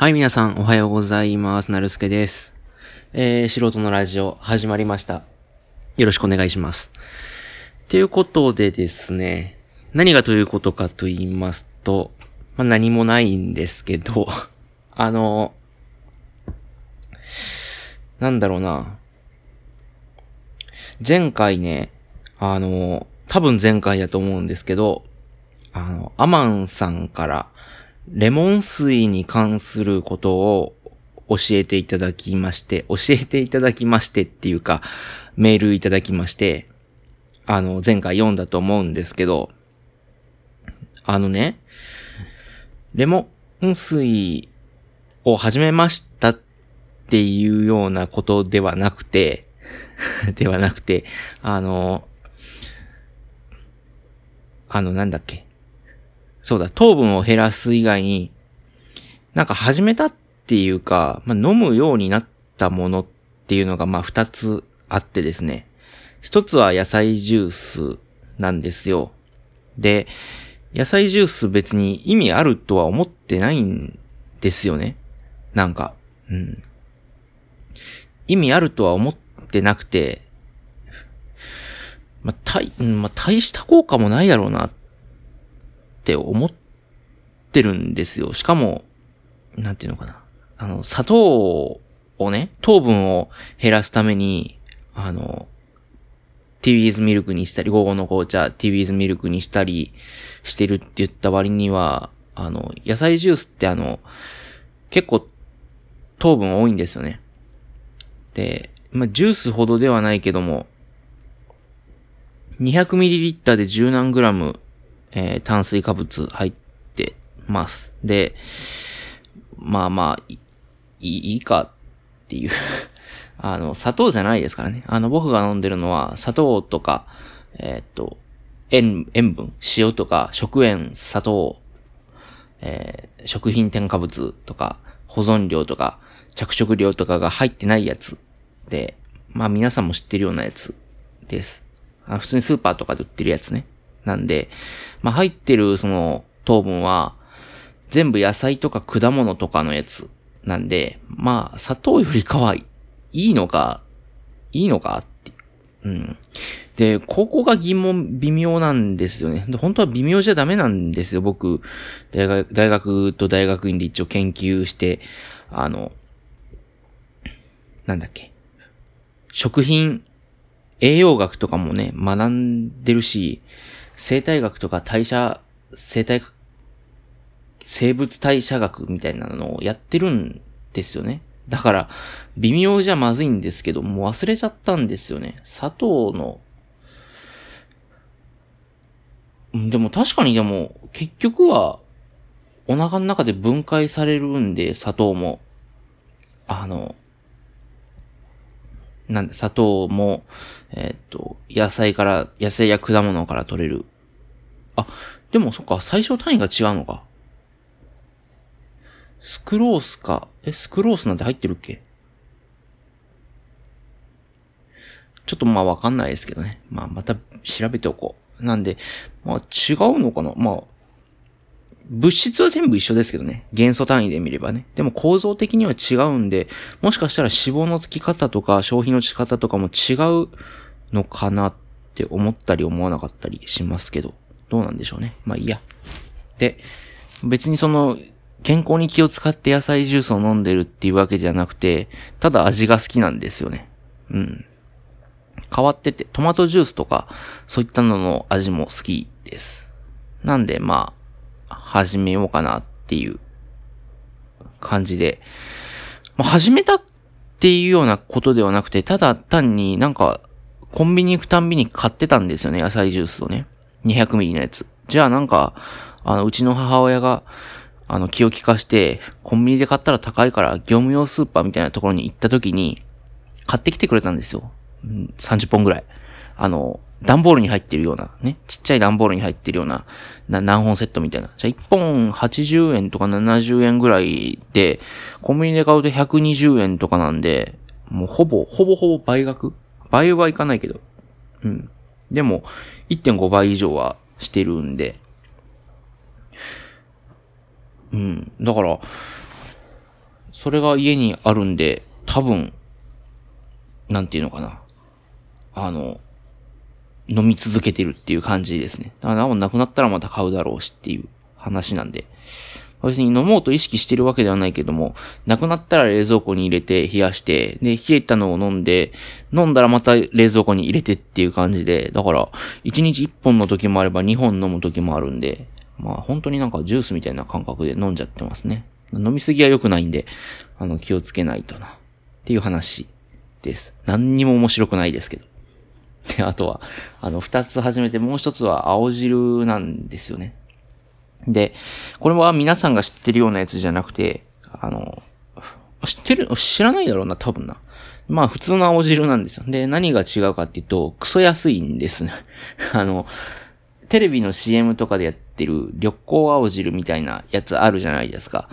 はい、皆さん、おはようございます。なるすけです。えー、素人のラジオ、始まりました。よろしくお願いします。ということでですね、何がということかと言いますと、まあ、何もないんですけど、あの、なんだろうな。前回ね、あの、多分前回だと思うんですけど、あの、アマンさんから、レモン水に関することを教えていただきまして、教えていただきましてっていうか、メールいただきまして、あの、前回読んだと思うんですけど、あのね、レモン水を始めましたっていうようなことではなくて、ではなくて、あの、あの、なんだっけ？そうだ、糖分を減らす以外に、なんか始めたっていうか、まあ、飲むようになったものっていうのが、まあ、二つあってですね。一つは野菜ジュースなんですよ。で、野菜ジュース別に意味あるとは思ってないんですよね。なんか、うん。意味あるとは思ってなくて、まあ、大、まあ、大した効果もないだろうなっって思ってるんですよ。しかも、なんていうのかな。あの、砂糖をね、糖分を減らすために、あの、ティビーズミルクにしたり、午後の紅茶、ティビーズミルクにしたりしてるって言った割には、あの、野菜ジュースってあの、結構糖分多いんですよね。で、まあ、ジュースほどではないけども、200ml で10何グラム、えー、炭水化物入ってます。で、まあまあ、いいいかっていう あの、砂糖じゃないですからね。あの、僕が飲んでるのは、砂糖とか、えー、っと、塩、塩分、塩とか、食塩、砂糖、えー、食品添加物とか、保存料とか、着色料とかが入ってないやつで、まあ皆さんも知ってるようなやつです。あ普通にスーパーとかで売ってるやつね。なんで、まあ、入ってるその糖分は、全部野菜とか果物とかのやつなんで、まあ、砂糖よりかはいいのか、いいのかって。うん。で、ここが疑問、微妙なんですよね。本当は微妙じゃダメなんですよ。僕、大学、大学と大学院で一応研究して、あの、なんだっけ。食品栄養学とかもね、学んでるし、生態学とか代謝、生態、生物代謝学みたいなのをやってるんですよね。だから、微妙じゃまずいんですけど、もう忘れちゃったんですよね。砂糖の、でも確かにでも、結局は、お腹の中で分解されるんで、砂糖も。あの、なんで、砂糖も、えー、っと、野菜から、野菜や果物から取れる。あ、でもそっか、最小単位が違うのか。スクロースか。え、スクロースなんて入ってるっけ？ちょっとまあわかんないですけどね。まあまた調べておこう。なんで、まあ違うのかな？まあ、物質は全部一緒ですけどね。元素単位で見ればね。でも構造的には違うんで、もしかしたら脂肪のつき方とか消費の仕方とかも違うのかなって思ったり思わなかったりしますけど、どうなんでしょうね。まあいいや。で、別にその、健康に気を使って野菜ジュースを飲んでるっていうわけじゃなくて、ただ味が好きなんですよね。うん。変わってて、トマトジュースとか、そういったのの味も好きです。なんで、まあ、始めようかなっていう感じで、まあ、始めたっていうようなことではなくて、ただ単になんか、コンビニ行くたんびに買ってたんですよね、野菜ジュースをね。200ミリのやつ。じゃあなんか、あの、うちの母親が、あの、気を利かして、コンビニで買ったら高いから、業務用スーパーみたいなところに行った時に、買ってきてくれたんですよ。30本ぐらい。あの、段ボールに入ってるような、ね、ちっちゃい段ボールに入ってるような、な何本セットみたいな。じゃあ1本80円とか70円ぐらいで、コンビニで買うと120円とかなんで、もうほぼ、ほぼほぼ倍額？倍はいかないけど。うん。でも、1.5倍以上はしてるんで。うん。だから、それが家にあるんで、多分、なんていうのかな。あの、飲み続けてるっていう感じですね。だからもなくなったらまた買うだろうしっていう話なんで。別に飲もうと意識してるわけではないけども、なくなったら冷蔵庫に入れて冷やして、で、冷えたのを飲んで、飲んだらまた冷蔵庫に入れてっていう感じで、だから、1日1本の時もあれば2本飲む時もあるんで、まあ本当になんかジュースみたいな感覚で飲んじゃってますね。飲みすぎは良くないんで、あの、気をつけないとな。っていう話です。何にも面白くないですけど。で、あとは、あの、二つ始めて、もう一つは青汁なんですよね。で、これは皆さんが知ってるようなやつじゃなくて、あの、知ってる、知らないだろうな、多分な。まあ普通の青汁なんですよ。で、何が違うかっていうと、クソ安いんですね。あの、テレビの CM とかでやってる旅行青汁みたいなやつあるじゃないですか。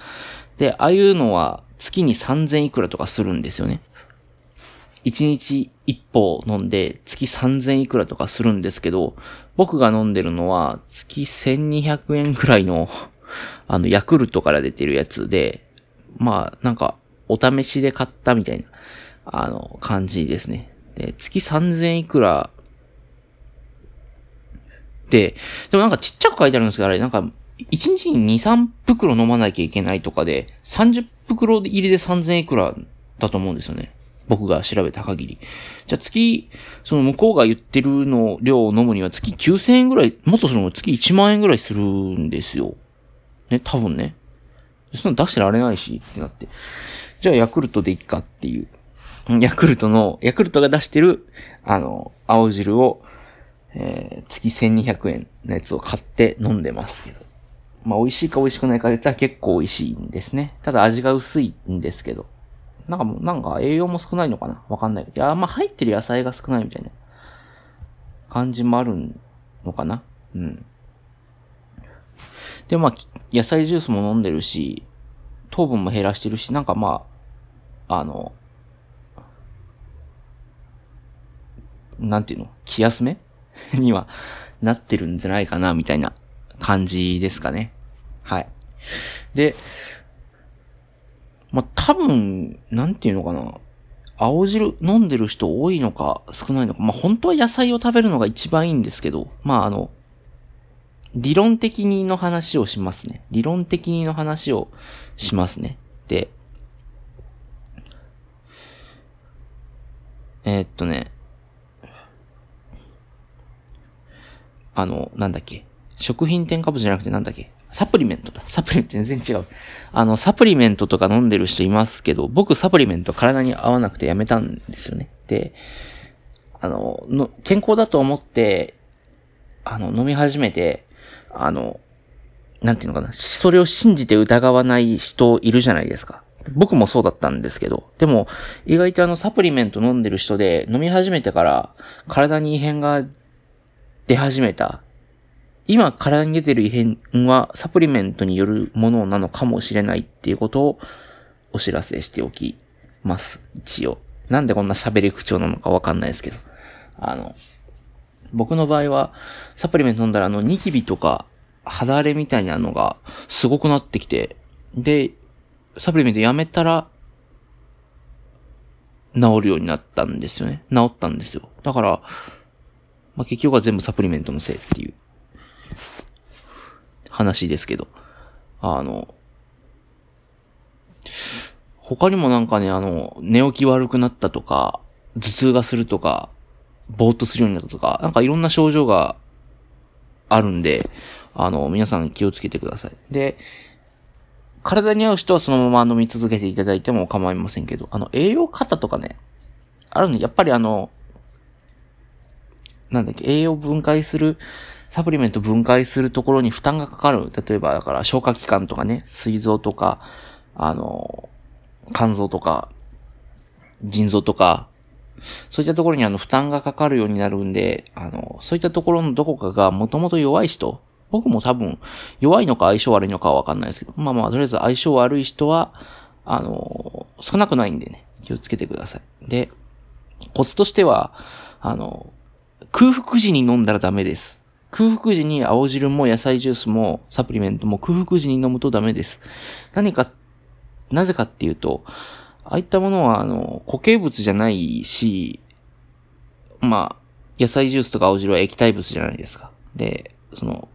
で、ああいうのは月に3000いくらとかするんですよね。1日1本飲んで月3000いくらとかするんですけど、僕が飲んでるのは月1200円くらいの あの、ヤクルトから出てるやつで、まあ、なんか、お試しで買ったみたいな、あの、感じですね。で、月3000いくらで、でもなんかちっちゃく書いてあるんですけど、あれ、なんか、1日に2、3袋飲まなきゃいけないとかで、30袋入りで3000いくらだと思うんですよね。僕が調べた限り。じゃあ月、その向こうが言ってるの量を飲むには月9000円ぐらい、もっとするの月1万円ぐらいするんですよ。ね、多分ね。そんな出してられないしってなって。じゃあヤクルトでいっかっていう。ヤクルトの、ヤクルトが出してる、あの、青汁を、えー、月1200円のやつを買って飲んでますけど。まあ美味しいか美味しくないかで言ったら結構美味しいんですね。ただ味が薄いんですけど。なんかもう、なんか栄養も少ないのかな？わかんないけど。いや、まあ入ってる野菜が少ないみたいな感じもあるのかな？うん。で、まあ、野菜ジュースも飲んでるし、糖分も減らしてるし、なんかまあ、あの、なんていうの？気休め？にはなってるんじゃないかな、みたいな感じですかね。はい。で、まあ、多分、なんていうのかな。青汁飲んでる人多いのか少ないのか。まあ、本当は野菜を食べるのが一番いいんですけど、まあ、あの、理論的にの話をしますね。理論的にの話をしますね。で、えー、っとね、あの、なんだっけ。食品添加物じゃなくてなんだっけ。サプリメントだ。サプリメント全然違う。あの、サプリメントとか飲んでる人いますけど、僕サプリメント体に合わなくてやめたんですよね。で、あの、の健康だと思って、あの、飲み始めて、あの、なんていうのかな、それを信じて疑わない人いるじゃないですか。僕もそうだったんですけど。でも、意外とあの、サプリメント飲んでる人で、飲み始めてから、体に異変が出始めた今体に出てる異変はサプリメントによるものなのかもしれないっていうことをお知らせしておきます。一応。なんでこんな喋り口調なのかわかんないですけど。あの、僕の場合はサプリメント飲んだらあのニキビとか肌荒れみたいなのがすごくなってきて、で、サプリメントやめたら治るようになったんですよね。治ったんですよ。だから、まあ、結局は全部サプリメントのせいっていう話ですけど。あの、他にもなんかね、あの、寝起き悪くなったとか、頭痛がするとか、ぼーっとするようになったとか、なんかいろんな症状があるんで、あの、皆さん気をつけてください。で、体に合う人はそのまま飲み続けていただいても構いませんけど、あの、栄養過多とかね、あるんで、やっぱりあの、なんだっけ、栄養分解するサプリメント分解するところに負担がかかる。例えば、だから消化器官とかね、膵臓とか、あの、肝臓とか、腎臓とか、そういったところにあの負担がかかるようになるんで、あの、そういったところのどこかがもともと弱い人、僕も多分弱いのか相性悪いのかはわかんないですけど、まあまあ、とりあえず相性悪い人は、あの、少なくないんでね、気をつけてください。で、コツとしては、あの、空腹時に飲んだらダメです。空腹時に青汁も野菜ジュースもサプリメントも空腹時に飲むとダメです。何かなぜかっていうと、ああいったものは、あの、固形物じゃないし、まあ、野菜ジュースとか青汁は液体物じゃないですか。で、その、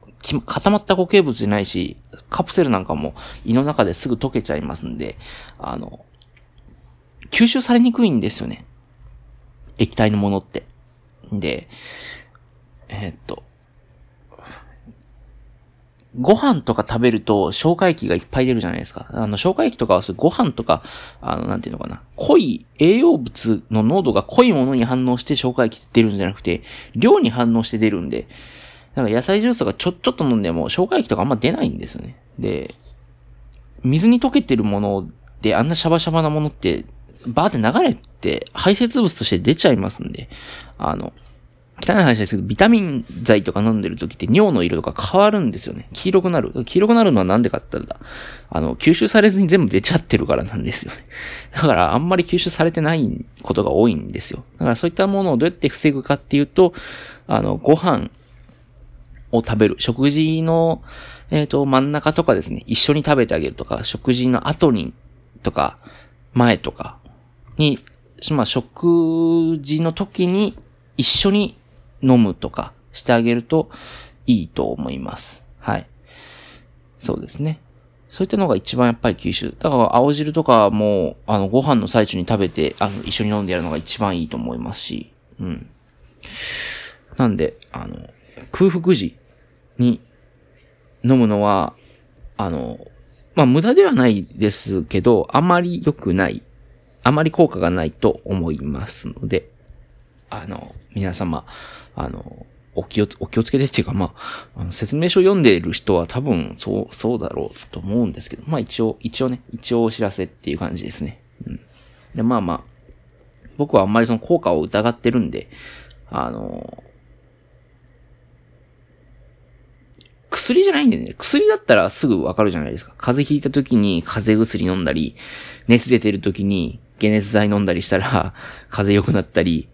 固まった固形物じゃないし、カプセルなんかも胃の中ですぐ溶けちゃいますんで、あの、吸収されにくいんですよね。液体のものって。で、えー、っと、ご飯とか食べると消化液がいっぱい出るじゃないですか。あの、消化液とかはご飯とか、あの、なんていうのかな。濃い栄養物の濃度が濃いものに反応して消化液って出るんじゃなくて、量に反応して出るんで、だか野菜ジュースとかちょ、ちょっと飲んでも消化液とかあんま出ないんですよね。で、水に溶けてるものであんなシャバシャバなものって、バーって流れて排泄物として出ちゃいますんで、あの、汚い話ですけど、ビタミン剤とか飲んでる時って尿の色とか変わるんですよね。黄色くなる。黄色くなるのはなんでかって言ったら、あの、吸収されずに全部出ちゃってるからなんですよね。だからあんまり吸収されてないことが多いんですよ。だからそういったものをどうやって防ぐかっていうと、あの、ご飯を食べる。食事の、えっ、ー、と、真ん中とかですね、一緒に食べてあげるとか、食事の後に、とか、前とかに、まあ、食事の時に一緒に飲むとかしてあげるといいと思います。はい。そうですね。そういったのが一番やっぱり吸収。だから青汁とかも、あの、ご飯の最中に食べて、あの、一緒に飲んでやるのが一番いいと思いますし、うん。なんで、あの、空腹時に飲むのは、あの、まあ、無駄ではないですけど、あまり良くない、あまり効果がないと思いますので、あの、皆様、あの、お気を、お気をつけてっていうか、まあ、あの説明書読んでいる人は多分、そう、そうだろうと思うんですけど、まあ一応、一応ね、一応お知らせっていう感じですね。うん。で、まあまあ、僕はあんまりその効果を疑ってるんで、あの、薬じゃないんでね、薬だったらすぐわかるじゃないですか。風邪ひいた時に風邪薬飲んだり、熱出てる時に解熱剤飲んだりしたら、風邪良くなったり、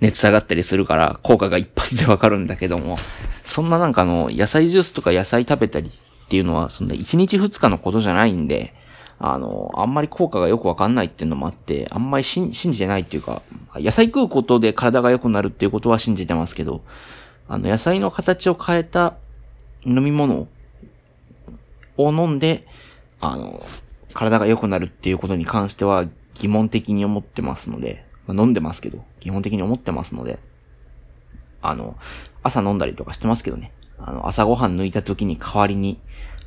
熱下がったりするから効果が一発でわかるんだけども、そんななんかあの、野菜ジュースとか野菜食べたりっていうのは、そんな1日2日のことじゃないんで、あの、あんまり効果がよくわかんないっていうのもあって、あんまり信じてないっていうか、野菜食うことで体が良くなるっていうことは信じてますけど、あの、野菜の形を変えた飲み物を飲んで、あの、体が良くなるっていうことに関しては疑問的に思ってますので、まあ、飲んでますけど、基本的に思ってますので、あの、朝飲んだりとかしてますけどね。あの、朝ごはん抜いた時に代わりに、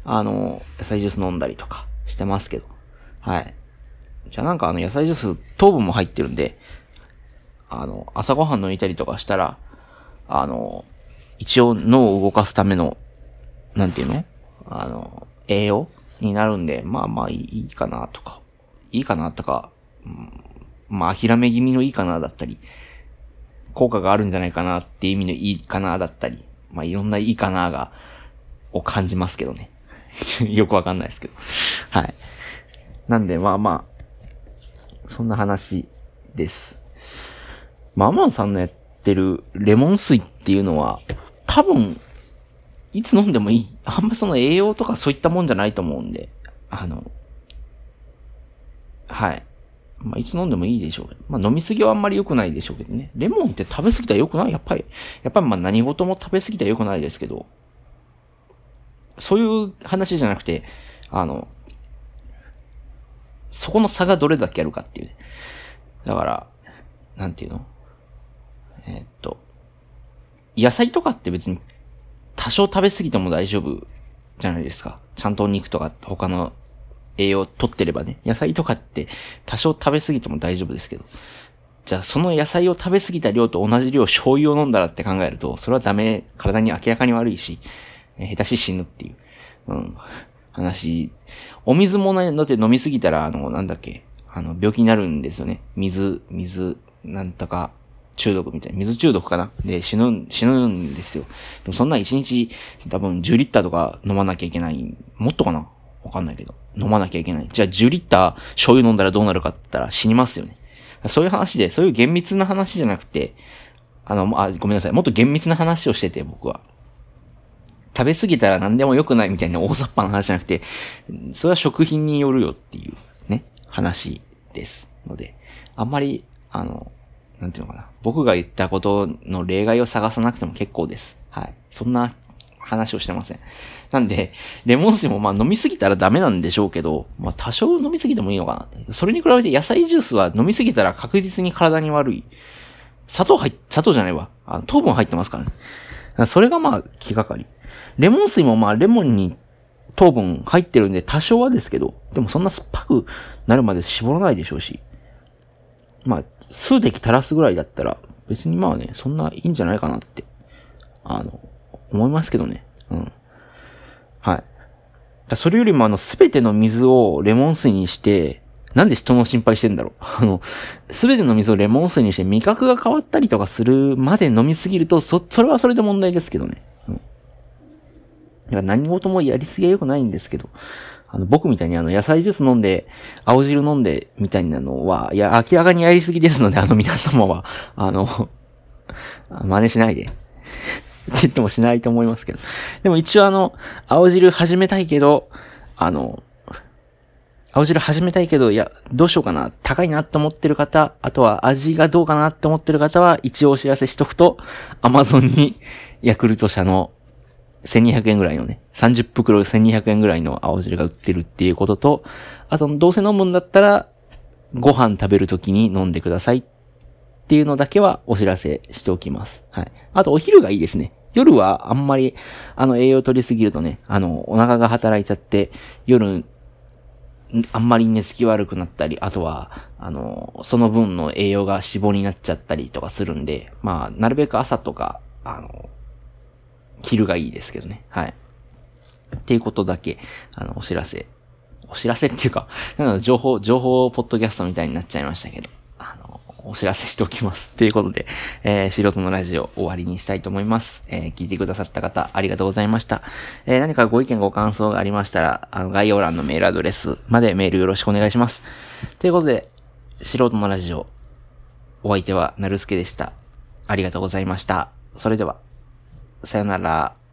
あの、野菜ジュース飲んだりとかしてますけど。はい。じゃあなんかあの野菜ジュース糖分も入ってるんで、あの、朝ごはん抜いたりとかしたら、あの、一応脳を動かすための、なんていうの？あの、栄養になるんで、まあまあいいかなとか、いいかなとか、まあ、諦め気味のいいかなだったり、効果があるんじゃないかなっていう意味のいいかなだったり、まあ、いろんないいかなが、を感じますけどね。よくわかんないですけど。はい。なんで、まあまあ、そんな話です。ママンさんのやってるレモン水っていうのは、多分、いつ飲んでもいい。あんまその栄養とかそういったもんじゃないと思うんで、あの、はい。まあ、いつ飲んでもいいでしょうけど。まあ、飲みすぎはあんまり良くないでしょうけどね。レモンって食べ過ぎたら良くない？やっぱり。やっぱりま何事も食べ過ぎたら良くないですけど。そういう話じゃなくて、あの、そこの差がどれだけあるかっていう、ね。だから、なんていうの？えー、っと、野菜とかって別に多少食べ過ぎても大丈夫じゃないですか。ちゃんとお肉とか他の栄養取ってればね、野菜とかって多少食べ過ぎても大丈夫ですけど。じゃあその野菜を食べ過ぎた量と同じ量醤油を飲んだらって考えると、それはダメ、体に明らかに悪いし、下手し死ぬっていう、うん、話。お水もね、だって飲みすぎたら、あの、なんだっけ、あの、病気になるんですよね。水、水、なんとか、中毒みたいな。水中毒かな？で、死ぬ、死ぬんですよ。でもそんな1日、多分10リッターとか飲まなきゃいけない。もっとかな？わかんないけど。飲まなきゃいけない。じゃあ10リッター醤油飲んだらどうなるかって言ったら死にますよね。そういう話で、そういう厳密な話じゃなくて、あの、あ、ごめんなさい。もっと厳密な話をしてて、僕は。食べ過ぎたら何でも良くないみたいな大雑把な話じゃなくて、それは食品によるよっていう、ね。話ですので、あんまり、あの、なんていうのかな。僕が言ったことの例外を探さなくても結構です。はい。そんな話をしてません。なんで、レモン水もまあ飲みすぎたらダメなんでしょうけど、まあ多少飲みすぎてもいいのかな。それに比べて野菜ジュースは飲みすぎたら確実に体に悪い。砂糖入っ、砂糖じゃないわ。あ糖分入ってますからね。それがまあ気がかり。レモン水もまあレモンに糖分入ってるんで多少はですけど、でもそんな酸っぱくなるまで絞らないでしょうし。まあ、数滴垂らすぐらいだったら、別にまあね、そんないいんじゃないかなって、あの、思いますけどね。うん。はい。だそれよりもあの、すべての水をレモン水にして、なんで人の心配してんだろう。あの、すべての水をレモン水にして味覚が変わったりとかするまで飲みすぎると、そ、それはそれで問題ですけどね。うん。いや、何事もやりすぎは良くないんですけど、あの、僕みたいにあの、野菜ジュース飲んで、青汁飲んで、みたいなのは、いや、明らかにやりすぎですので、あの、皆様は、あの、真似しないで。って言ってもしないと思いますけど。でも一応あの、青汁始めたいけど、あの、青汁始めたいけど、いや、どうしようかな。高いなって思ってる方、あとは味がどうかなって思ってる方は、一応お知らせしとくと、アマゾンにヤクルト社の1200円ぐらいのね、30袋1200円ぐらいの青汁が売ってるっていうことと、あと、どうせ飲むんだったら、ご飯食べるときに飲んでくださいっっていうのだけはお知らせしておきます。はい。あと、お昼がいいですね。夜はあんまり、あの、栄養取りすぎるとね、あの、お腹が働いちゃって、夜、あんまり寝つき悪くなったり、あとは、あの、その分の栄養が脂肪になっちゃったりとかするんで、まあ、なるべく朝とか、あの、昼がいいですけどね。はい。っていうことだけ、あの、お知らせ。お知らせっていうか、なので情報、情報ポッドキャストみたいになっちゃいましたけど、お知らせしておきます。ということで、えー、素人のラジオ終わりにしたいと思います。えー、聞いてくださった方、ありがとうございました。えー、何かご意見ご感想がありましたら、あの、概要欄のメールアドレスまでメールよろしくお願いします。ということで、素人のラジオ、お相手はなるすけでした。ありがとうございました。それでは。さよなら。